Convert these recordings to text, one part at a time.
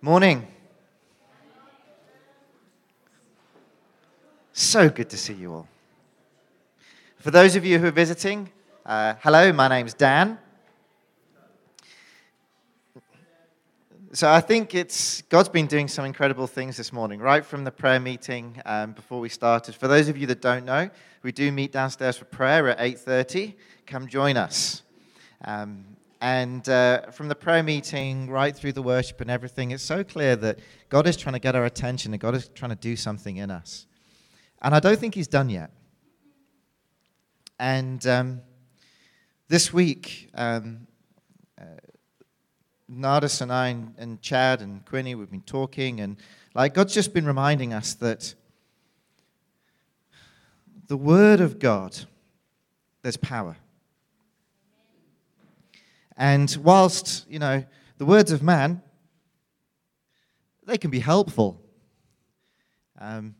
Morning. So good to see you all. For those of you who are visiting, uh, hello, my name's Dan. So I think it's God's been doing some incredible things this morning, right from the prayer meeting um, before we started. For those of you that don't know, we do meet downstairs for prayer at 8:30. Come join us. Um, and uh, from the prayer meeting right through the worship and everything, it's so clear that God is trying to get our attention and God is trying to do something in us. And I don't think He's done yet. And um, this week, um, uh, Nardis and I and, and Chad and Quinny, we've been talking, and like God's just been reminding us that the Word of God, there's power. And whilst, you know, the words of man, they can be helpful. Um,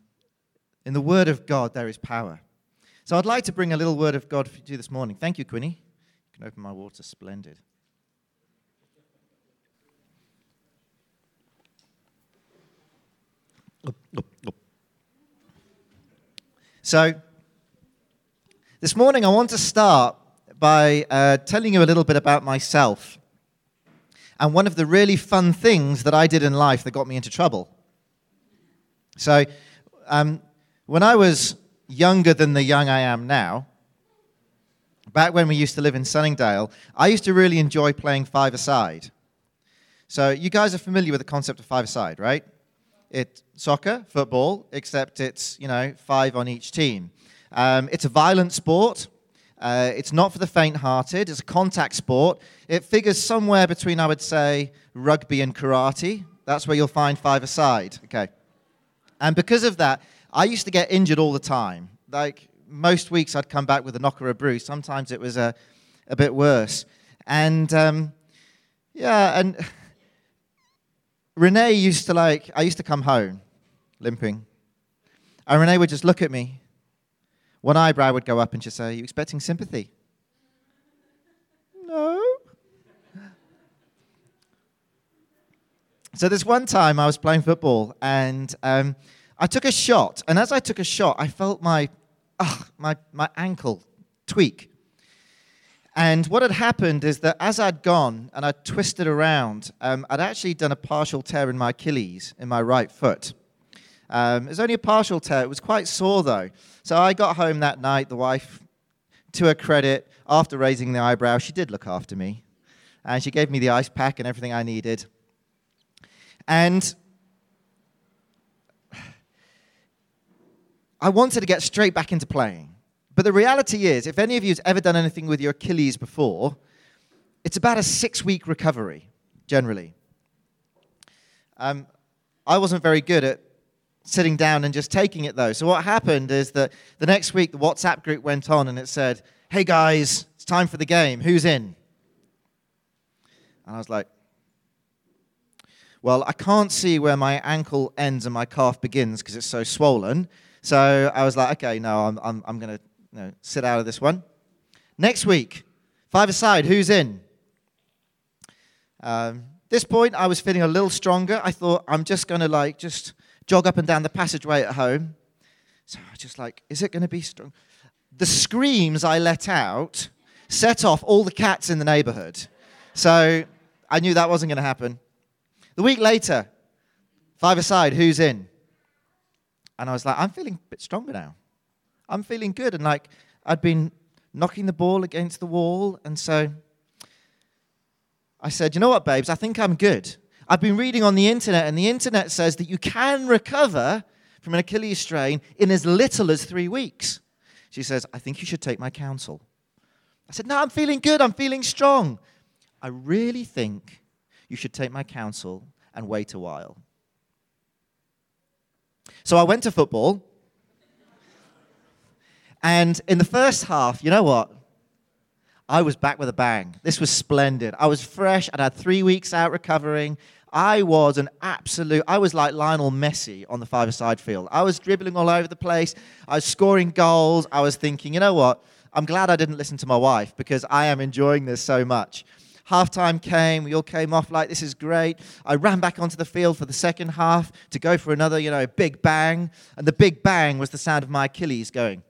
in the word of God, there is power. So I'd like to bring a little word of God for you this morning. Thank you, Quinny. You can open my water. Splendid. So, this morning I want to start by uh, telling you a little bit about myself and one of the really fun things that I did in life that got me into trouble. So, um, when I was younger than the young I am now, back when we used to live in Sunningdale, I used to really enjoy playing five-a-side. So, you guys are familiar with the concept of five-a-side, right? It's soccer, football, except it's, you know, five on each team. Um, it's a violent sport. Uh, it's not for the faint hearted. It's a contact sport. It figures somewhere between, I would say, rugby and karate. That's where you'll find five aside. Okay. And because of that, I used to get injured all the time. Like most weeks, I'd come back with a knock or a bruise. Sometimes it was a, a bit worse. And um, yeah, and Renee used to like, I used to come home limping. And Renee would just look at me one eyebrow would go up and she'd say, Are you expecting sympathy? No. So, this one time I was playing football and um, I took a shot. And as I took a shot, I felt my, uh, my, my ankle tweak. And what had happened is that as I'd gone and I'd twisted around, um, I'd actually done a partial tear in my Achilles in my right foot. Um, it was only a partial tear. It was quite sore, though. So I got home that night. The wife, to her credit, after raising the eyebrow, she did look after me. And she gave me the ice pack and everything I needed. And I wanted to get straight back into playing. But the reality is, if any of you has ever done anything with your Achilles before, it's about a six week recovery, generally. Um, I wasn't very good at sitting down and just taking it though. So what happened is that the next week the WhatsApp group went on and it said, "Hey guys, it's time for the game. Who's in?" And I was like, "Well, I can't see where my ankle ends and my calf begins because it's so swollen." So I was like, "Okay, no, I'm I'm, I'm to you know, sit out of this one." Next week, five aside, who's in? Um, this point, I was feeling a little stronger. I thought I'm just to like just jog up and down the passageway at home. So I was just like, is it going to be strong? The screams I let out set off all the cats in the neighborhood. So I knew that wasn't going to happen. The week later, five aside, who's in? And I was like, I'm feeling a bit stronger now. I'm feeling good. And like, I'd been knocking the ball against the wall. And so I said, you know what, babes, I think I'm good. I've been reading on the internet, and the internet says that you can recover from an Achilles strain in as little as three weeks. She says, I think you should take my counsel. I said, No, I'm feeling good. I'm feeling strong. I really think you should take my counsel and wait a while. So I went to football. And in the first half, you know what? I was back with a bang. This was splendid. I was fresh. I'd had three weeks out recovering. I was an absolute, I was like Lionel Messi on the five-a-side field. I was dribbling all over the place. I was scoring goals. I was thinking, you know what? I'm glad I didn't listen to my wife because I am enjoying this so much. Halftime came. We all came off like, this is great. I ran back onto the field for the second half to go for another, you know, big bang. And the big bang was the sound of my Achilles going.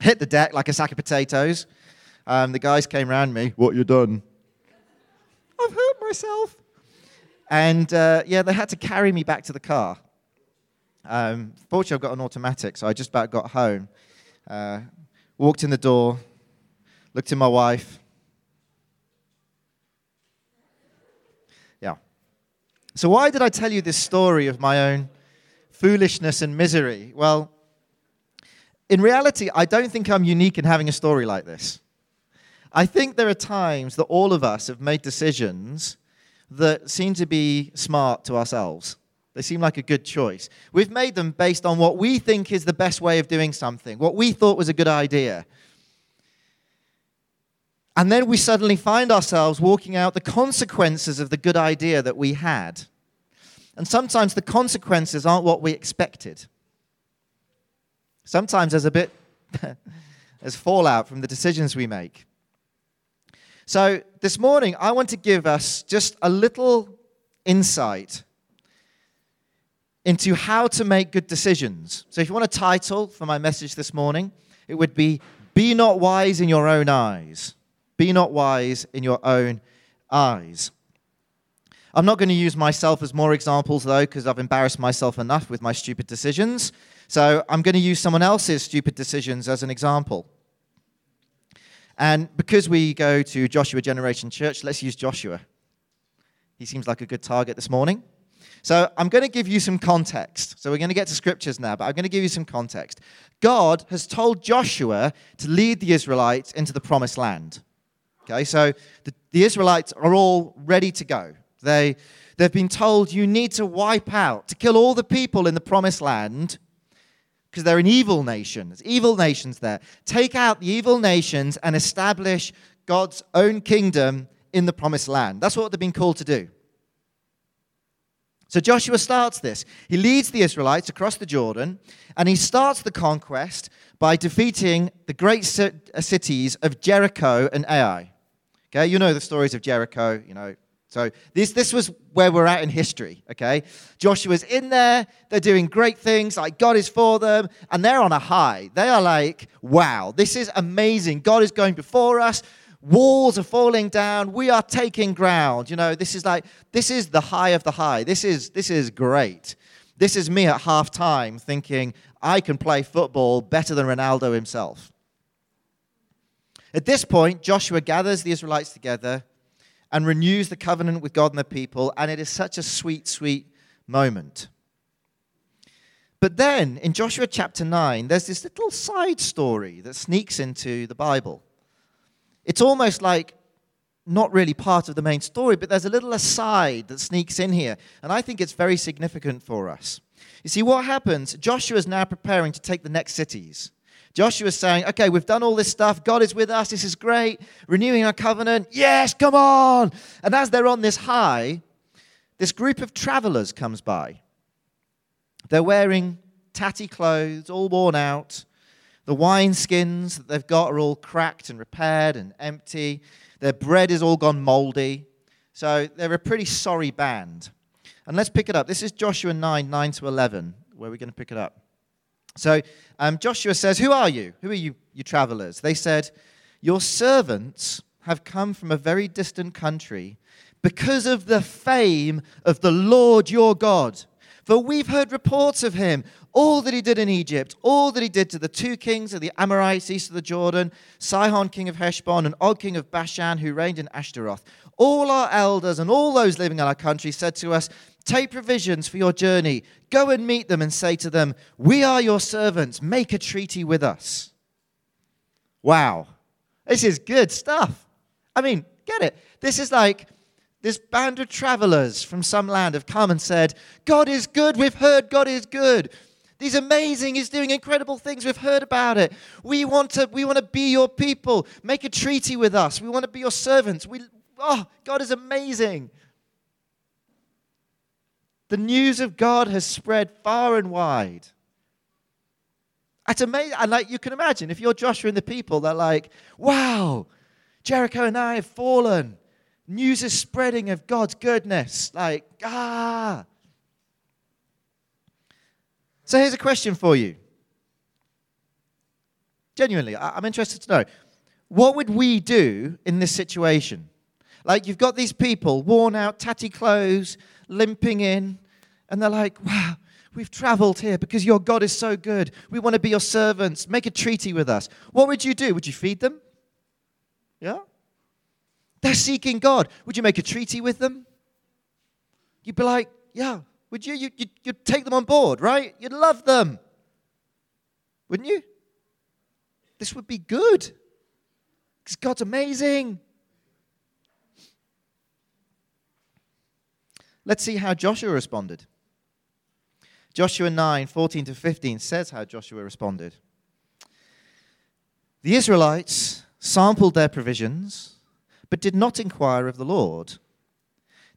Hit the deck like a sack of potatoes. Um, the guys came around me. What you done? And uh, yeah, they had to carry me back to the car. Um, fortunately, I've got an automatic, so I just about got home. Uh, walked in the door, looked at my wife. Yeah. So, why did I tell you this story of my own foolishness and misery? Well, in reality, I don't think I'm unique in having a story like this. I think there are times that all of us have made decisions that seem to be smart to ourselves. They seem like a good choice. We've made them based on what we think is the best way of doing something, what we thought was a good idea. And then we suddenly find ourselves walking out the consequences of the good idea that we had. And sometimes the consequences aren't what we expected. Sometimes there's a bit, there's fallout from the decisions we make. So this morning, I want to give us just a little insight into how to make good decisions. So if you want a title for my message this morning, it would be Be Not Wise in Your Own Eyes. Be not wise in your own eyes. I'm not going to use myself as more examples, though, because I've embarrassed myself enough with my stupid decisions. So I'm going to use someone else's stupid decisions as an example. And because we go to Joshua Generation Church, let's use Joshua. He seems like a good target this morning. So I'm going to give you some context. So we're going to get to scriptures now, but I'm going to give you some context. God has told Joshua to lead the Israelites into the promised land. Okay, so the, the Israelites are all ready to go. They, they've been told you need to wipe out, to kill all the people in the promised land because they're an evil nation. There's evil nations there. Take out the evil nations and establish God's own kingdom in the promised land. That's what they've been called to do. So Joshua starts this. He leads the Israelites across the Jordan, and he starts the conquest by defeating the great uh, cities of Jericho and Ai. Okay, you know the stories of Jericho, you know, so this, this was where we're at in history, okay? Joshua's in there, they're doing great things, like God is for them, and they're on a high. They are like, wow, this is amazing. God is going before us. Walls are falling down. We are taking ground. You know, this is like, this is the high of the high. This is, this is great. This is me at halftime thinking, I can play football better than Ronaldo himself. At this point, Joshua gathers the Israelites together and renews the covenant with God and the people. And it is such a sweet, sweet moment. But then in Joshua chapter 9, there's this little side story that sneaks into the Bible. It's almost like not really part of the main story, but there's a little aside that sneaks in here. And I think it's very significant for us. You see, what happens? Joshua is now preparing to take the next cities. Joshua's saying, okay, we've done all this stuff. God is with us. This is great. Renewing our covenant. Yes, come on. And as they're on this high, this group of travelers comes by. They're wearing tatty clothes, all worn out. The wineskins that they've got are all cracked and repaired and empty. Their bread is all gone moldy. So they're a pretty sorry band. And let's pick it up. This is Joshua 9 9 to 11, where we're going to pick it up. So um, Joshua says, Who are you? Who are you, you travelers? They said, Your servants have come from a very distant country because of the fame of the Lord your God. For we've heard reports of him, all that he did in Egypt, all that he did to the two kings of the Amorites east of the Jordan, Sihon king of Heshbon, and Og king of Bashan, who reigned in Ashtaroth. All our elders and all those living in our country said to us, Take provisions for your journey. Go and meet them and say to them, We are your servants. Make a treaty with us. Wow. This is good stuff. I mean, get it. This is like this band of travelers from some land have come and said, God is good. We've heard God is good. He's amazing. He's doing incredible things. We've heard about it. We want to, we want to be your people. Make a treaty with us. We want to be your servants. We, oh, God is amazing. The news of God has spread far and wide. It's amazing. And like you can imagine, if you're Joshua and the people, they're like, wow, Jericho and Ai have fallen. News is spreading of God's goodness. Like, ah. So here's a question for you. Genuinely, I'm interested to know what would we do in this situation? Like, you've got these people, worn out, tatty clothes, limping in, and they're like, wow, we've traveled here because your God is so good. We want to be your servants. Make a treaty with us. What would you do? Would you feed them? Yeah? They're seeking God. Would you make a treaty with them? You'd be like, yeah. Would you? You'd, you'd take them on board, right? You'd love them. Wouldn't you? This would be good. Because God's amazing. Let's see how Joshua responded. Joshua 9 14 to 15 says how Joshua responded. The Israelites sampled their provisions, but did not inquire of the Lord.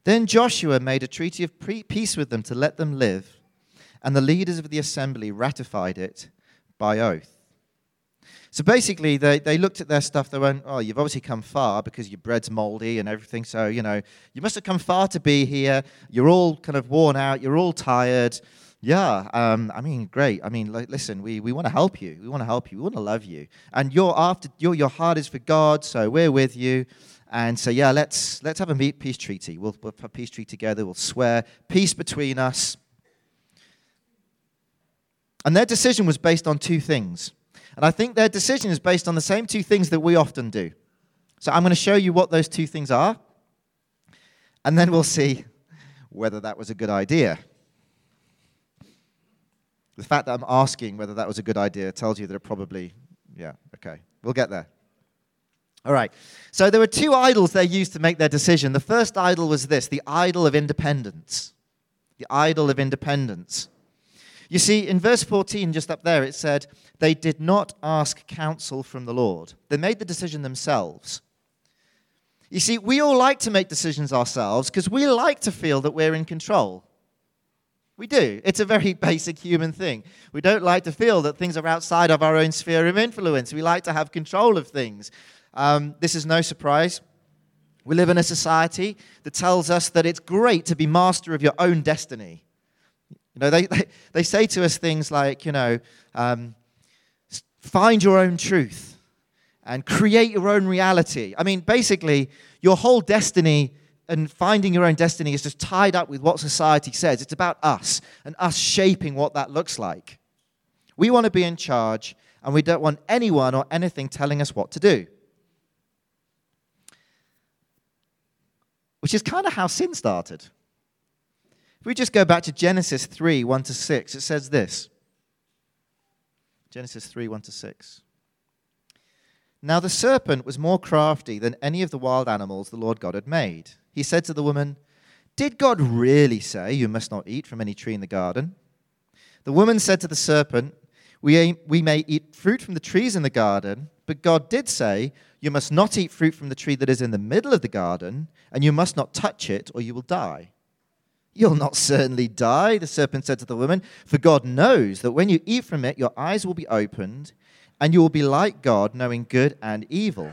Then Joshua made a treaty of peace with them to let them live, and the leaders of the assembly ratified it by oath. So basically, they, they looked at their stuff. They went, Oh, you've obviously come far because your bread's moldy and everything. So, you know, you must have come far to be here. You're all kind of worn out. You're all tired. Yeah, um, I mean, great. I mean, listen, we, we want to help you. We want to help you. We want to love you. And you're after, you're, your heart is for God, so we're with you. And so, yeah, let's, let's have a peace treaty. We'll, we'll a peace treaty together. We'll swear peace between us. And their decision was based on two things. And I think their decision is based on the same two things that we often do. So I'm going to show you what those two things are. And then we'll see whether that was a good idea. The fact that I'm asking whether that was a good idea tells you that it probably, yeah, okay. We'll get there. All right. So there were two idols they used to make their decision. The first idol was this the idol of independence. The idol of independence. You see, in verse 14, just up there, it said, They did not ask counsel from the Lord. They made the decision themselves. You see, we all like to make decisions ourselves because we like to feel that we're in control. We do. It's a very basic human thing. We don't like to feel that things are outside of our own sphere of influence. We like to have control of things. Um, this is no surprise. We live in a society that tells us that it's great to be master of your own destiny. You know, they, they, they say to us things like, you know, um, find your own truth and create your own reality. I mean, basically, your whole destiny and finding your own destiny is just tied up with what society says. It's about us and us shaping what that looks like. We want to be in charge, and we don't want anyone or anything telling us what to do. Which is kind of how sin started. If we just go back to Genesis 3 1 to 6, it says this Genesis 3 1 to 6. Now the serpent was more crafty than any of the wild animals the Lord God had made. He said to the woman, Did God really say you must not eat from any tree in the garden? The woman said to the serpent, we, we may eat fruit from the trees in the garden, but God did say, You must not eat fruit from the tree that is in the middle of the garden, and you must not touch it, or you will die. You'll not certainly die, the serpent said to the woman, for God knows that when you eat from it, your eyes will be opened, and you will be like God, knowing good and evil.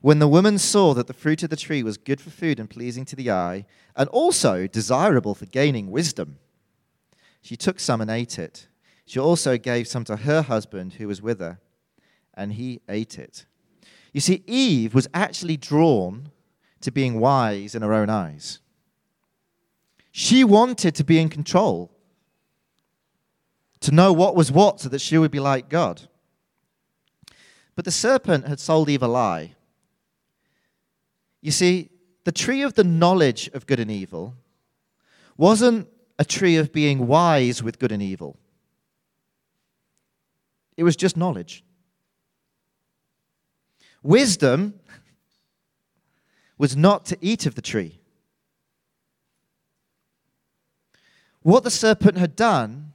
When the woman saw that the fruit of the tree was good for food and pleasing to the eye, and also desirable for gaining wisdom, she took some and ate it. She also gave some to her husband who was with her, and he ate it. You see, Eve was actually drawn to being wise in her own eyes. She wanted to be in control, to know what was what so that she would be like God. But the serpent had sold Eve a lie. You see, the tree of the knowledge of good and evil wasn't a tree of being wise with good and evil, it was just knowledge. Wisdom was not to eat of the tree. What the serpent had done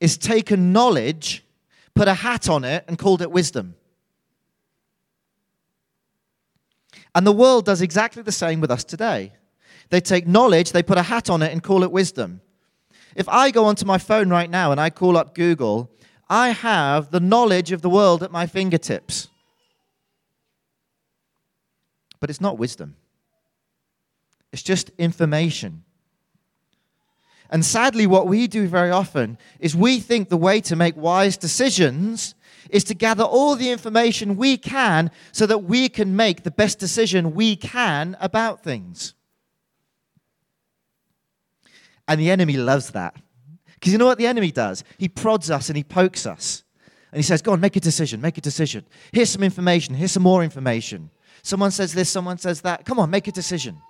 is taken knowledge, put a hat on it, and called it wisdom. And the world does exactly the same with us today. They take knowledge, they put a hat on it, and call it wisdom. If I go onto my phone right now and I call up Google, I have the knowledge of the world at my fingertips. but it's not wisdom. It's just information. And sadly, what we do very often is we think the way to make wise decisions is to gather all the information we can so that we can make the best decision we can about things. And the enemy loves that. Because you know what the enemy does? He prods us and he pokes us. And he says, Go on, make a decision, make a decision. Here's some information, here's some more information. Someone says this, someone says that. Come on, make a decision.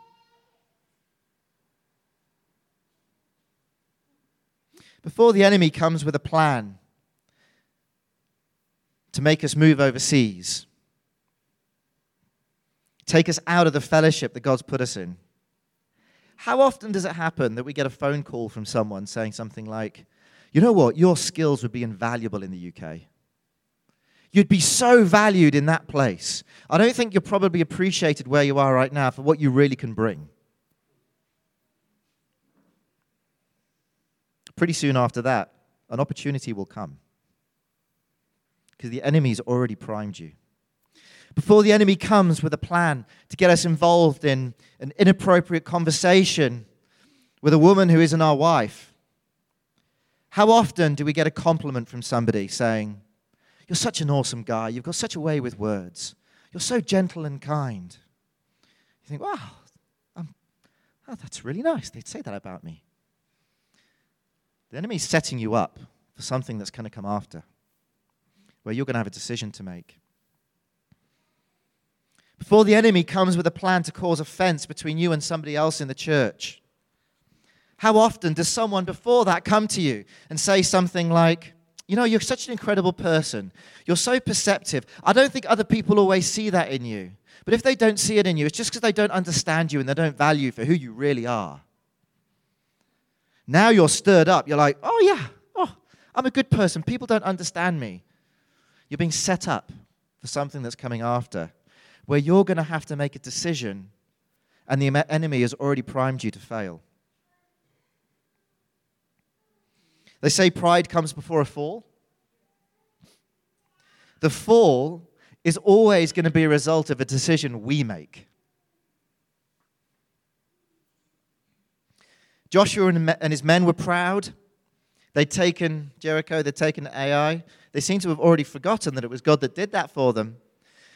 Before the enemy comes with a plan to make us move overseas, take us out of the fellowship that God's put us in. How often does it happen that we get a phone call from someone saying something like, You know what? Your skills would be invaluable in the UK. You'd be so valued in that place. I don't think you're probably appreciated where you are right now for what you really can bring. Pretty soon after that, an opportunity will come because the enemy's already primed you. Before the enemy comes with a plan to get us involved in an inappropriate conversation with a woman who isn't our wife, how often do we get a compliment from somebody saying, You're such an awesome guy, you've got such a way with words, you're so gentle and kind? You think, Wow, um, oh, that's really nice. They'd say that about me. The enemy's setting you up for something that's going to come after where you're going to have a decision to make. Before the enemy comes with a plan to cause offense between you and somebody else in the church, how often does someone before that come to you and say something like, You know, you're such an incredible person. You're so perceptive. I don't think other people always see that in you. But if they don't see it in you, it's just because they don't understand you and they don't value you for who you really are. Now you're stirred up. You're like, Oh, yeah, oh, I'm a good person. People don't understand me. You're being set up for something that's coming after, where you're going to have to make a decision, and the enemy has already primed you to fail. They say pride comes before a fall. The fall is always going to be a result of a decision we make. Joshua and his men were proud. They'd taken Jericho, they'd taken Ai, they seem to have already forgotten that it was God that did that for them.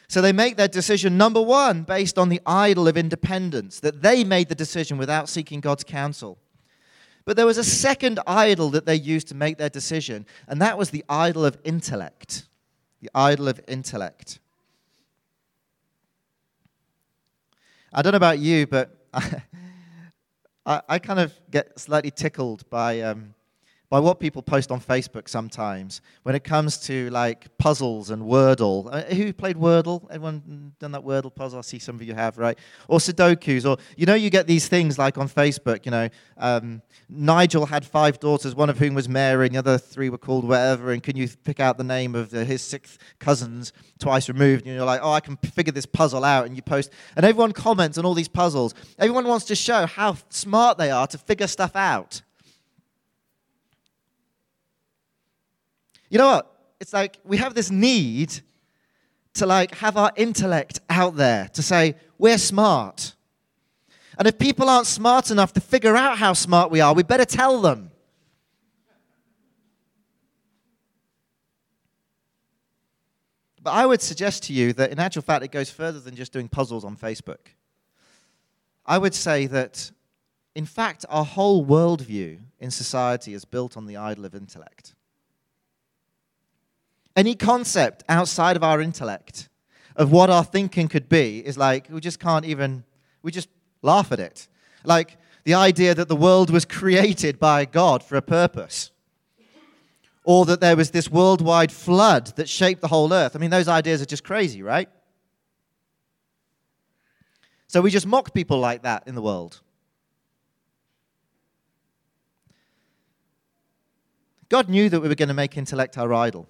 So they make their decision, number one, based on the idol of independence, that they made the decision without seeking God's counsel. But there was a second idol that they used to make their decision, and that was the idol of intellect. The idol of intellect. I don't know about you, but I, I kind of get slightly tickled by um, by what people post on Facebook sometimes when it comes to like puzzles and Wordle. Uh, who played Wordle? Everyone done that Wordle puzzle? I see some of you have, right? Or Sudokus, or you know, you get these things like on Facebook. You know, um, Nigel had five daughters, one of whom was Mary, and the other three were called whatever. And can you pick out the name of the, his six cousins twice removed? And you're like, oh, I can figure this puzzle out. And you post, and everyone comments on all these puzzles. Everyone wants to show how smart they are to figure stuff out. You know what? It's like we have this need to like have our intellect out there to say we're smart. And if people aren't smart enough to figure out how smart we are, we better tell them. But I would suggest to you that in actual fact it goes further than just doing puzzles on Facebook. I would say that in fact our whole worldview in society is built on the idol of intellect. Any concept outside of our intellect of what our thinking could be is like, we just can't even, we just laugh at it. Like the idea that the world was created by God for a purpose. Or that there was this worldwide flood that shaped the whole earth. I mean, those ideas are just crazy, right? So we just mock people like that in the world. God knew that we were going to make intellect our idol.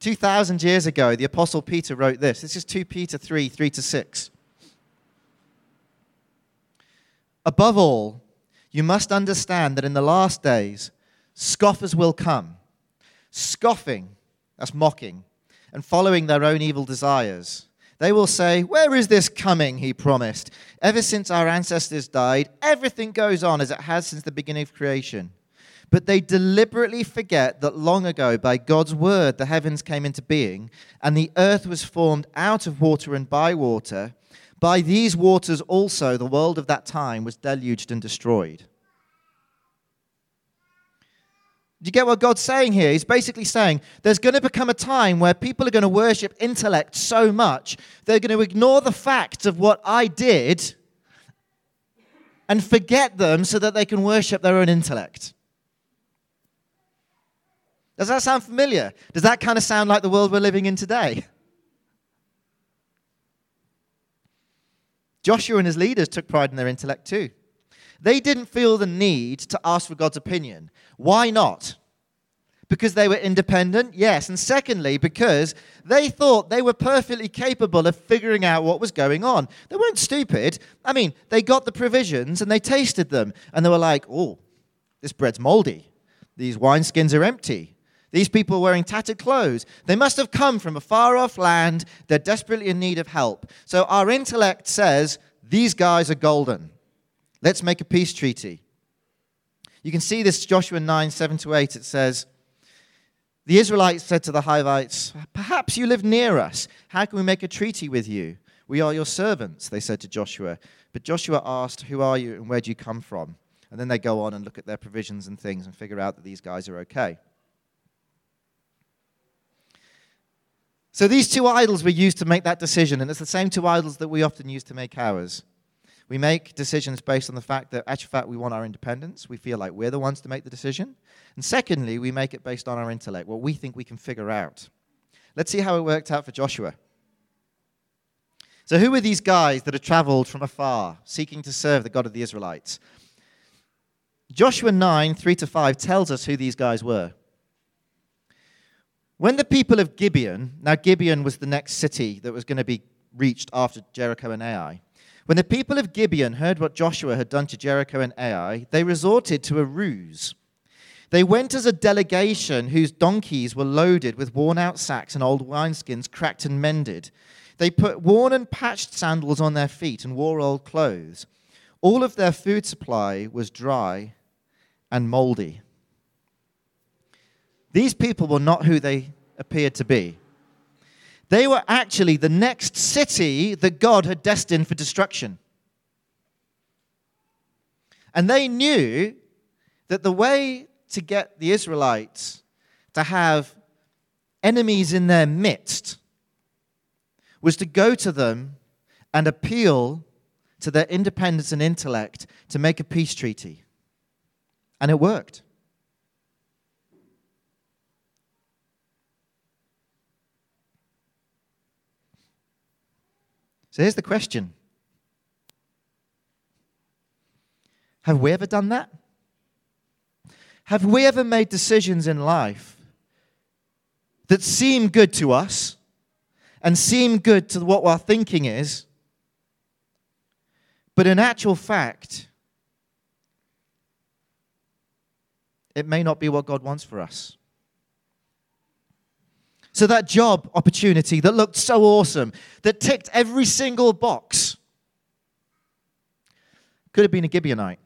2,000 years ago, the Apostle Peter wrote this. This is 2 Peter 3 3 to 6. Above all, you must understand that in the last days, scoffers will come, scoffing, that's mocking, and following their own evil desires. They will say, Where is this coming? He promised. Ever since our ancestors died, everything goes on as it has since the beginning of creation. But they deliberately forget that long ago, by God's word, the heavens came into being, and the earth was formed out of water and by water. By these waters also, the world of that time was deluged and destroyed. Do you get what God's saying here? He's basically saying there's going to become a time where people are going to worship intellect so much, they're going to ignore the facts of what I did and forget them so that they can worship their own intellect. Does that sound familiar? Does that kind of sound like the world we're living in today? Joshua and his leaders took pride in their intellect too. They didn't feel the need to ask for God's opinion. Why not? Because they were independent? Yes. And secondly, because they thought they were perfectly capable of figuring out what was going on. They weren't stupid. I mean, they got the provisions and they tasted them. And they were like, oh, this bread's moldy. These wineskins are empty. These people wearing tattered clothes. They must have come from a far off land. They're desperately in need of help. So our intellect says, these guys are golden. Let's make a peace treaty. You can see this Joshua 9, 7 to 8. It says, The Israelites said to the Hivites, Perhaps you live near us. How can we make a treaty with you? We are your servants, they said to Joshua. But Joshua asked, Who are you and where do you come from? And then they go on and look at their provisions and things and figure out that these guys are okay. So these two idols were used to make that decision, and it's the same two idols that we often use to make ours. We make decisions based on the fact that, actual fact, we want our independence. We feel like we're the ones to make the decision. And secondly, we make it based on our intellect, what we think we can figure out. Let's see how it worked out for Joshua. So, who are these guys that have traveled from afar, seeking to serve the God of the Israelites? Joshua 9, 3 to 5 tells us who these guys were. When the people of Gibeon, now Gibeon was the next city that was going to be reached after Jericho and Ai. When the people of Gibeon heard what Joshua had done to Jericho and Ai, they resorted to a ruse. They went as a delegation whose donkeys were loaded with worn out sacks and old wineskins cracked and mended. They put worn and patched sandals on their feet and wore old clothes. All of their food supply was dry and moldy. These people were not who they appeared to be. They were actually the next city that God had destined for destruction. And they knew that the way to get the Israelites to have enemies in their midst was to go to them and appeal to their independence and intellect to make a peace treaty. And it worked. So here's the question Have we ever done that? Have we ever made decisions in life that seem good to us and seem good to what our thinking is, but in actual fact, it may not be what God wants for us? So that job opportunity that looked so awesome, that ticked every single box, could have been a Gibeonite.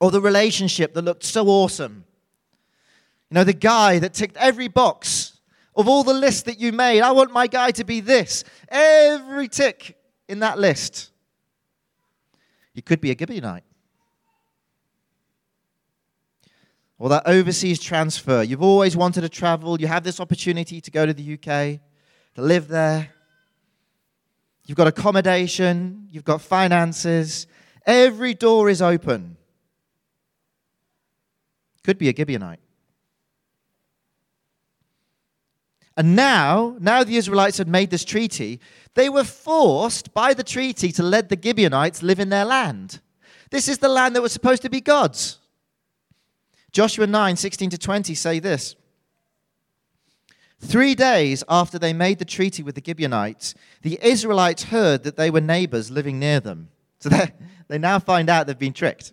Or the relationship that looked so awesome. You know, the guy that ticked every box of all the lists that you made. I want my guy to be this. Every tick in that list. You could be a Gibeonite. Or that overseas transfer. You've always wanted to travel, you have this opportunity to go to the UK, to live there. You've got accommodation, you've got finances, every door is open. Could be a Gibeonite. And now, now the Israelites had made this treaty, they were forced by the treaty to let the Gibeonites live in their land. This is the land that was supposed to be God's. Joshua 9, 16 to 20 say this. Three days after they made the treaty with the Gibeonites, the Israelites heard that they were neighbors living near them. So they now find out they've been tricked.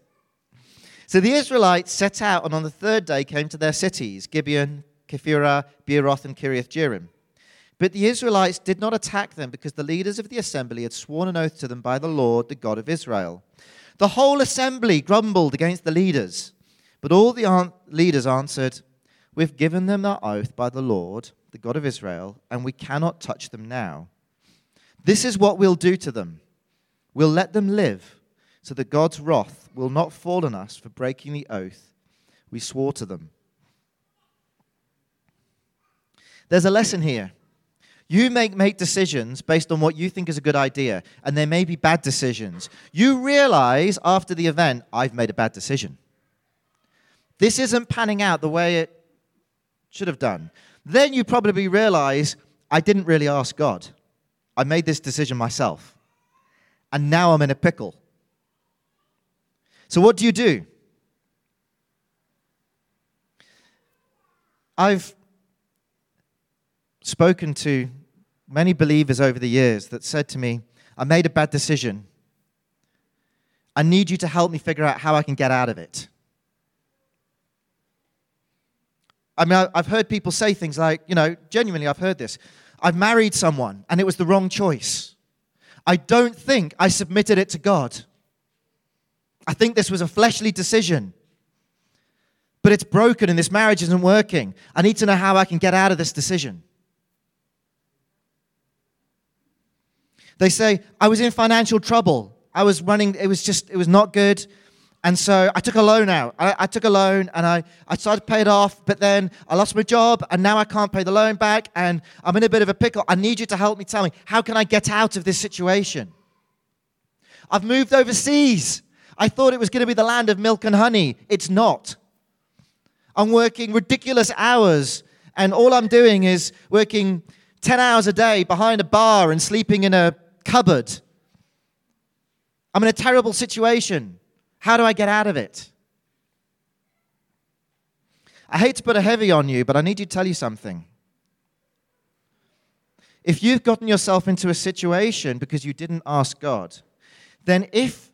So the Israelites set out and on the third day came to their cities Gibeon, Kephirah, Beeroth, and Kiriath Jearim. But the Israelites did not attack them because the leaders of the assembly had sworn an oath to them by the Lord, the God of Israel. The whole assembly grumbled against the leaders. But all the leaders answered, We've given them our oath by the Lord, the God of Israel, and we cannot touch them now. This is what we'll do to them we'll let them live, so that God's wrath will not fall on us for breaking the oath we swore to them. There's a lesson here. You make, make decisions based on what you think is a good idea, and there may be bad decisions. You realize after the event, I've made a bad decision. This isn't panning out the way it should have done. Then you probably realize, I didn't really ask God. I made this decision myself. And now I'm in a pickle. So, what do you do? I've spoken to many believers over the years that said to me, I made a bad decision. I need you to help me figure out how I can get out of it. I mean, I've heard people say things like, you know, genuinely, I've heard this. I've married someone and it was the wrong choice. I don't think I submitted it to God. I think this was a fleshly decision. But it's broken and this marriage isn't working. I need to know how I can get out of this decision. They say, I was in financial trouble. I was running, it was just, it was not good. And so I took a loan out. I, I, took a loan and I, I started to pay it off, but then I lost my job and now I can't pay the loan back and I'm in a bit of a pickle. I need you to help me tell me, how can I get out of this situation? I've moved overseas. I thought it was going to be the land of milk and honey. It's not. I'm working ridiculous hours and all I'm doing is working 10 hours a day behind a bar and sleeping in a cupboard. I'm in a terrible situation. How do I get out of it? I hate to put a heavy on you, but I need you to tell you something. If you've gotten yourself into a situation because you didn't ask God, then if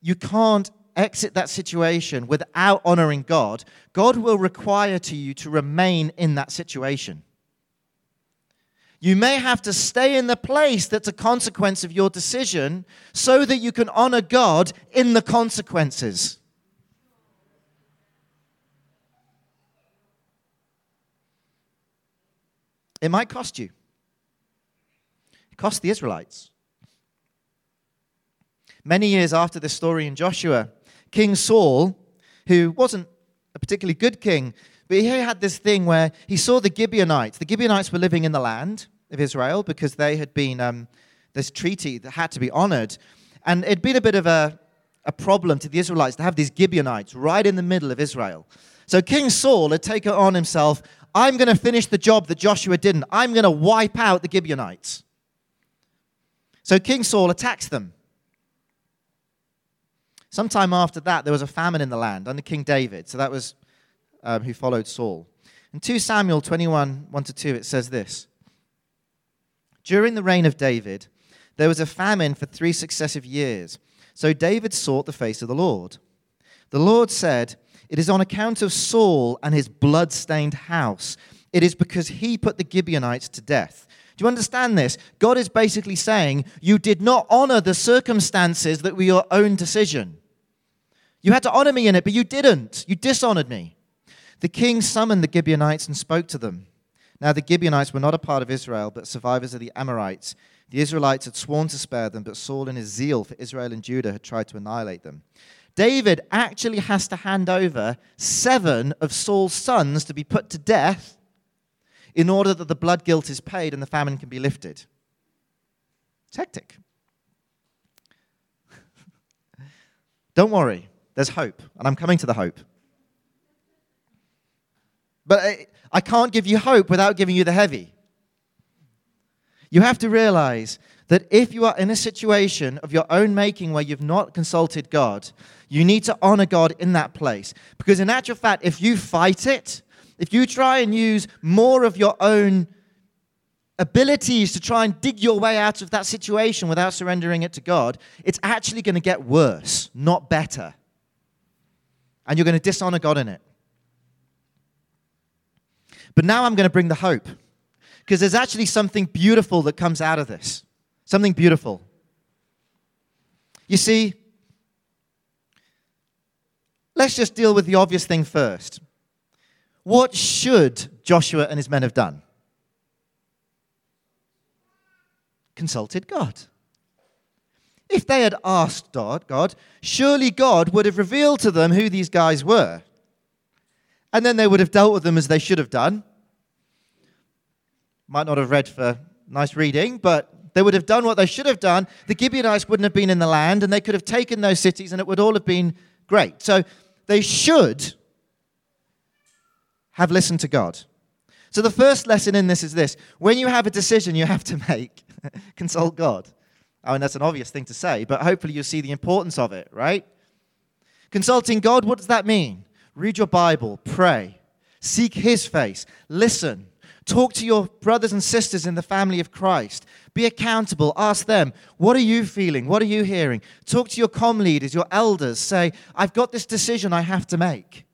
you can't exit that situation without honoring God, God will require to you to remain in that situation. You may have to stay in the place that's a consequence of your decision so that you can honor God in the consequences. It might cost you. It cost the Israelites. Many years after this story in Joshua, King Saul, who wasn't a particularly good king, but he had this thing where he saw the Gibeonites. The Gibeonites were living in the land of Israel because they had been um, this treaty that had to be honored. And it'd been a bit of a, a problem to the Israelites to have these Gibeonites right in the middle of Israel. So King Saul had taken on himself, I'm going to finish the job that Joshua didn't. I'm going to wipe out the Gibeonites. So King Saul attacks them. Sometime after that, there was a famine in the land under King David. So that was um, who followed Saul. In 2 Samuel 21 1 to 2, it says this During the reign of David, there was a famine for three successive years. So David sought the face of the Lord. The Lord said, It is on account of Saul and his blood stained house. It is because he put the Gibeonites to death. Do you understand this? God is basically saying, You did not honor the circumstances that were your own decision. You had to honor me in it, but you didn't. You dishonored me. The king summoned the Gibeonites and spoke to them. Now, the Gibeonites were not a part of Israel, but survivors of the Amorites. The Israelites had sworn to spare them, but Saul, in his zeal for Israel and Judah, had tried to annihilate them. David actually has to hand over seven of Saul's sons to be put to death in order that the blood guilt is paid and the famine can be lifted. It's hectic. Don't worry, there's hope, and I'm coming to the hope. But I, I can't give you hope without giving you the heavy. You have to realize that if you are in a situation of your own making where you've not consulted God, you need to honor God in that place. Because, in actual fact, if you fight it, if you try and use more of your own abilities to try and dig your way out of that situation without surrendering it to God, it's actually going to get worse, not better. And you're going to dishonor God in it. But now I'm going to bring the hope. because there's actually something beautiful that comes out of this. Something beautiful. You see, let's just deal with the obvious thing first. What should Joshua and his men have done? Consulted God. If they had asked God, God surely God would have revealed to them who these guys were. And then they would have dealt with them as they should have done. Might not have read for nice reading, but they would have done what they should have done. The Gibeonites wouldn't have been in the land, and they could have taken those cities, and it would all have been great. So they should have listened to God. So the first lesson in this is this when you have a decision you have to make, consult God. I mean, that's an obvious thing to say, but hopefully you'll see the importance of it, right? Consulting God, what does that mean? Read your Bible, pray, seek His face, listen, talk to your brothers and sisters in the family of Christ, be accountable, ask them, what are you feeling? What are you hearing? Talk to your com leaders, your elders, say, I've got this decision I have to make.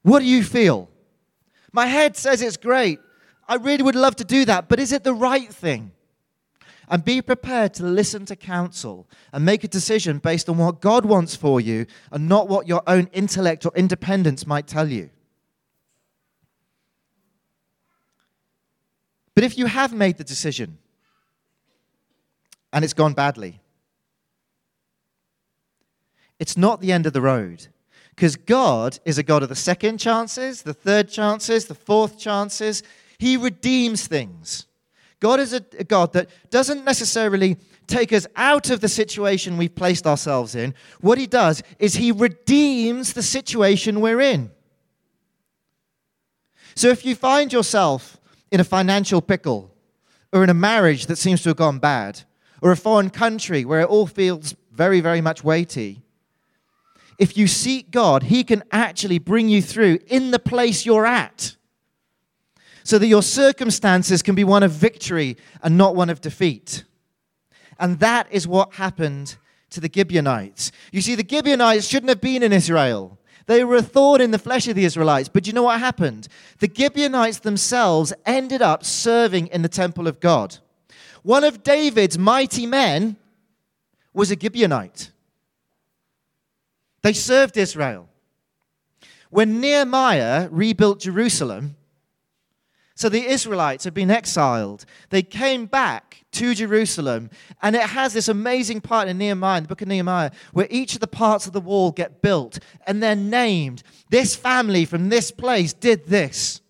What do you feel? My head says it's great. I really would love to do that, but is it the right thing? And be prepared to listen to counsel and make a decision based on what God wants for you and not what your own intellect or independence might tell you. But if you have made the decision and it's gone badly, it's not the end of the road. Because God is a God of the second chances, the third chances, the fourth chances. He redeems things. God is a, God that doesn't necessarily take us out of the situation we've placed ourselves in. What he does is he redeems the situation we're in. So if you find yourself in a financial pickle, or in a marriage that seems to have gone bad, or a foreign country where it all feels very, very much weighty, if you seek God, He can actually bring you through in the place you're at so that your circumstances can be one of victory and not one of defeat. And that is what happened to the Gibeonites. You see, the Gibeonites shouldn't have been in Israel. They were a thorn in the flesh of the Israelites. But you know what happened? The Gibeonites themselves ended up serving in the temple of God. One of David's mighty men was a Gibeonite. They served Israel. When Nehemiah rebuilt Jerusalem, so the Israelites had been exiled. They came back to Jerusalem, and it has this amazing part in Nehemiah, the book of Nehemiah, where each of the parts of the wall get built and they're named. This family from this place did this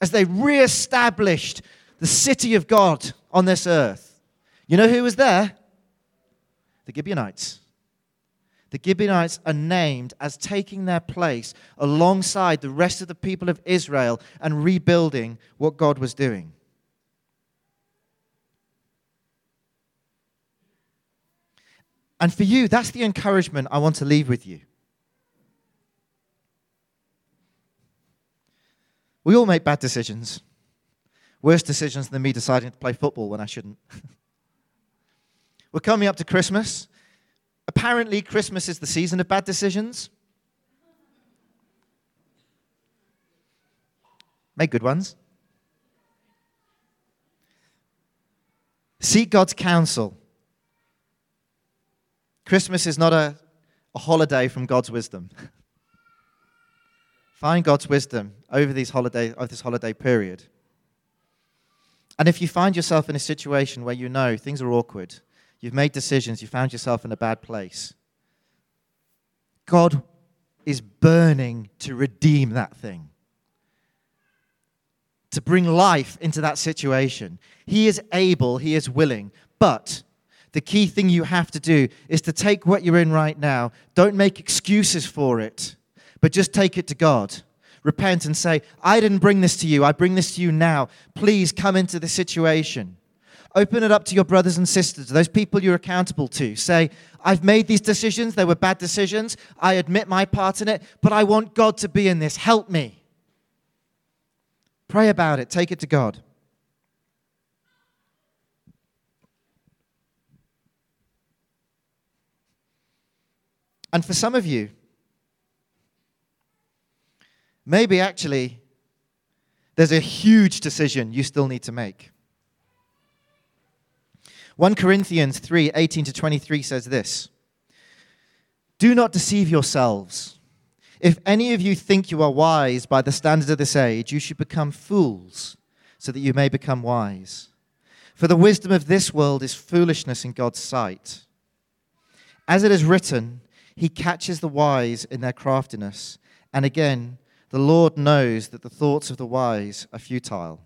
as they reestablished the city of God on this earth. You know who was there? The Gibeonites the Gibeonites are named as taking their place alongside the rest of the people of Israel and rebuilding what God was doing. And for you, that's the encouragement I want to leave with you. We all make bad decisions. Worse decisions than me deciding to play football when I shouldn't. We're coming up to Christmas. Apparently, Christmas is the season of bad decisions. Make good ones. Seek God's counsel. Christmas is not a, a holiday from God's wisdom. Find God's wisdom over these holiday, over this holiday period. And if you find yourself in a situation where you know things are awkward, You've made decisions. You found yourself in a bad place. God is burning to redeem that thing, to bring life into that situation. He is able, He is willing. But the key thing you have to do is to take what you're in right now, don't make excuses for it, but just take it to God. Repent and say, I didn't bring this to you. I bring this to you now. Please come into the situation. Open it up to your brothers and sisters, those people you're accountable to. Say, I've made these decisions. They were bad decisions. I admit my part in it, but I want God to be in this. Help me. Pray about it. Take it to God. And for some of you, maybe actually there's a huge decision you still need to make. 1 Corinthians 3 18 to 23 says this Do not deceive yourselves. If any of you think you are wise by the standards of this age, you should become fools so that you may become wise. For the wisdom of this world is foolishness in God's sight. As it is written, He catches the wise in their craftiness. And again, the Lord knows that the thoughts of the wise are futile.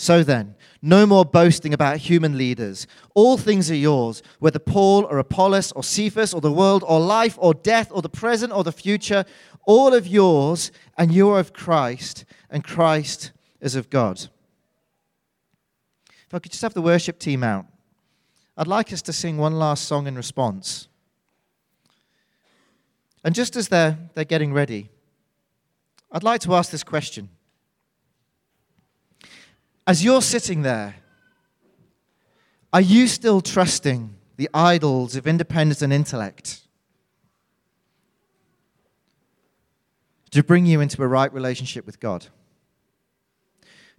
So then, no more boasting about human leaders. All things are yours, whether Paul or Apollos or Cephas or the world or life or death or the present or the future, all of yours, and you are of Christ, and Christ is of God. If I could just have the worship team out, I'd like us to sing one last song in response. And just as they're, they're getting ready, I'd like to ask this question. As you're sitting there, are you still trusting the idols of independence and intellect to bring you into a right relationship with God?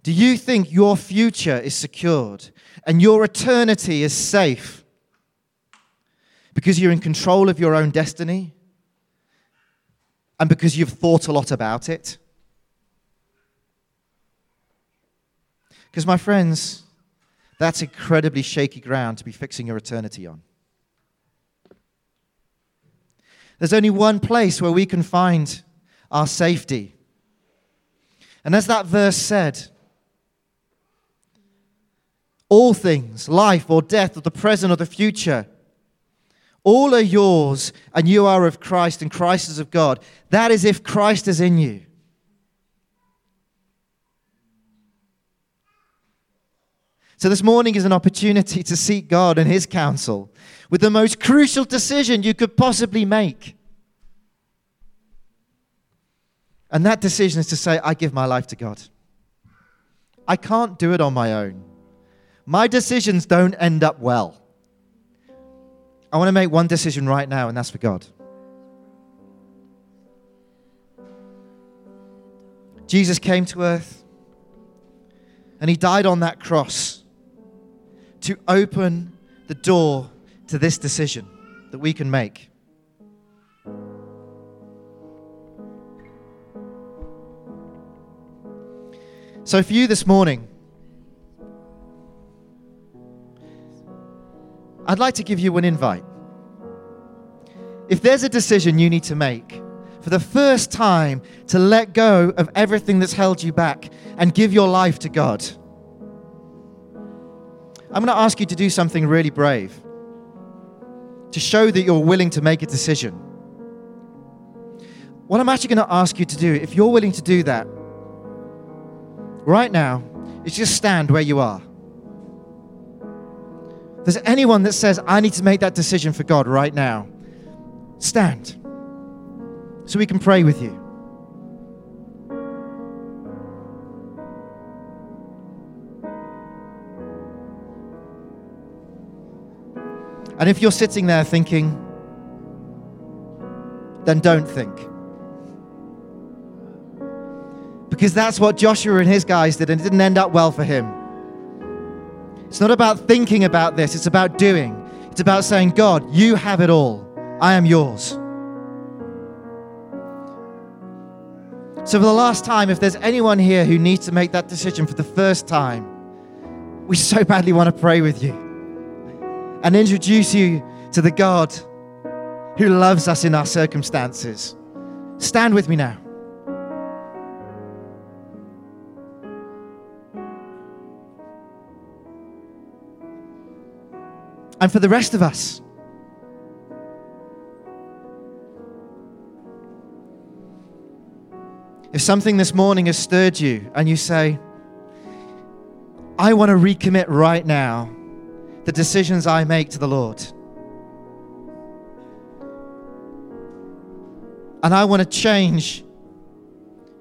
Do you think your future is secured and your eternity is safe because you're in control of your own destiny and because you've thought a lot about it? Because, my friends, that's incredibly shaky ground to be fixing your eternity on. There's only one place where we can find our safety. And as that verse said, all things, life or death, or the present or the future, all are yours, and you are of Christ, and Christ is of God. That is if Christ is in you. So, this morning is an opportunity to seek God and His counsel with the most crucial decision you could possibly make. And that decision is to say, I give my life to God. I can't do it on my own. My decisions don't end up well. I want to make one decision right now, and that's for God. Jesus came to earth and he died on that cross to open the door to this decision that we can make. So, for you this morning, I'd like to give you an invite. If there's a decision you need to make for the first time to let go of everything that's held you back and give your life to God I'm going to ask you to do something really brave to show that you're willing to make a decision. What I'm actually going to ask you to do, if you're willing to do that right now, is just stand where you are. If there's anyone that says, I need to make that decision for God right now, stand so we can pray with you. And if you're sitting there thinking, then don't think. Because that's what Joshua and his guys did, and it didn't end up well for him. It's not about thinking about this, it's about doing. It's about saying, God, you have it all. I am yours. So, for the last time, if there's anyone here who needs to make that decision for the first time, we so badly want to pray with you and introduce you to the God who loves us in our circumstances. Stand with me now. And for the rest of us, if something this morning has stirred you and you say, I want to recommit right now the decisions I make to the Lord. And I want to change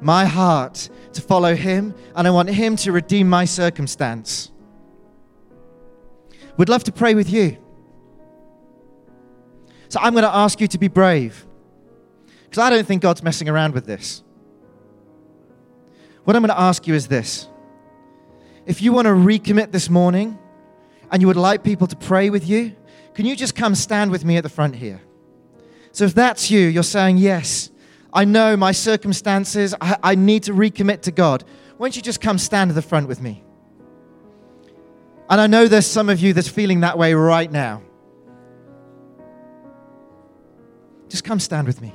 my heart to follow Him, and I want Him to redeem my circumstance. We'd love to pray with you. So I'm going to ask you to be brave, because I don't think God's messing around with this. what I'm going to ask you is this. If you want to recommit this morning and you would like people to pray with you, can you just come stand with me at the front here? So if that's you, you're saying, Yes, I know my circumstances, I, I need to recommit to God. Why don't you just come stand at the front with me? And I know there's some of you that's feeling that way right now. Just come stand with me.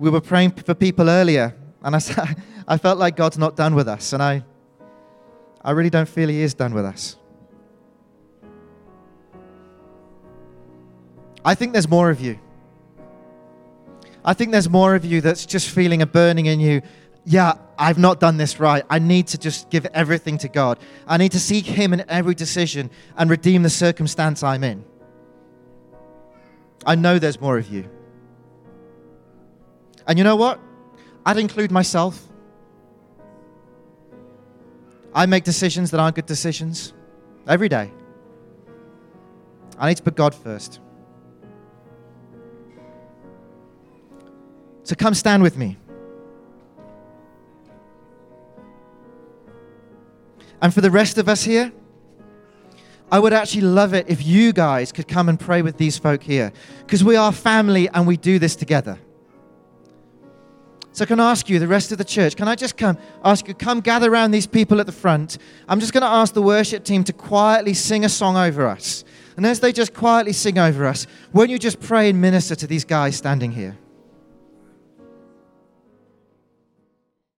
We were praying for people earlier, and I, I felt like God's not done with us, and I, I really don't feel He is done with us. I think there's more of you. I think there's more of you that's just feeling a burning in you. Yeah, I've not done this right. I need to just give everything to God. I need to seek Him in every decision and redeem the circumstance I'm in. I know there's more of you. And you know what? I'd include myself. I make decisions that aren't good decisions every day. I need to put God first. So come stand with me. And for the rest of us here, I would actually love it if you guys could come and pray with these folk here because we are family and we do this together. So, can I ask you, the rest of the church, can I just come ask you, come gather around these people at the front? I'm just going to ask the worship team to quietly sing a song over us. And as they just quietly sing over us, won't you just pray and minister to these guys standing here?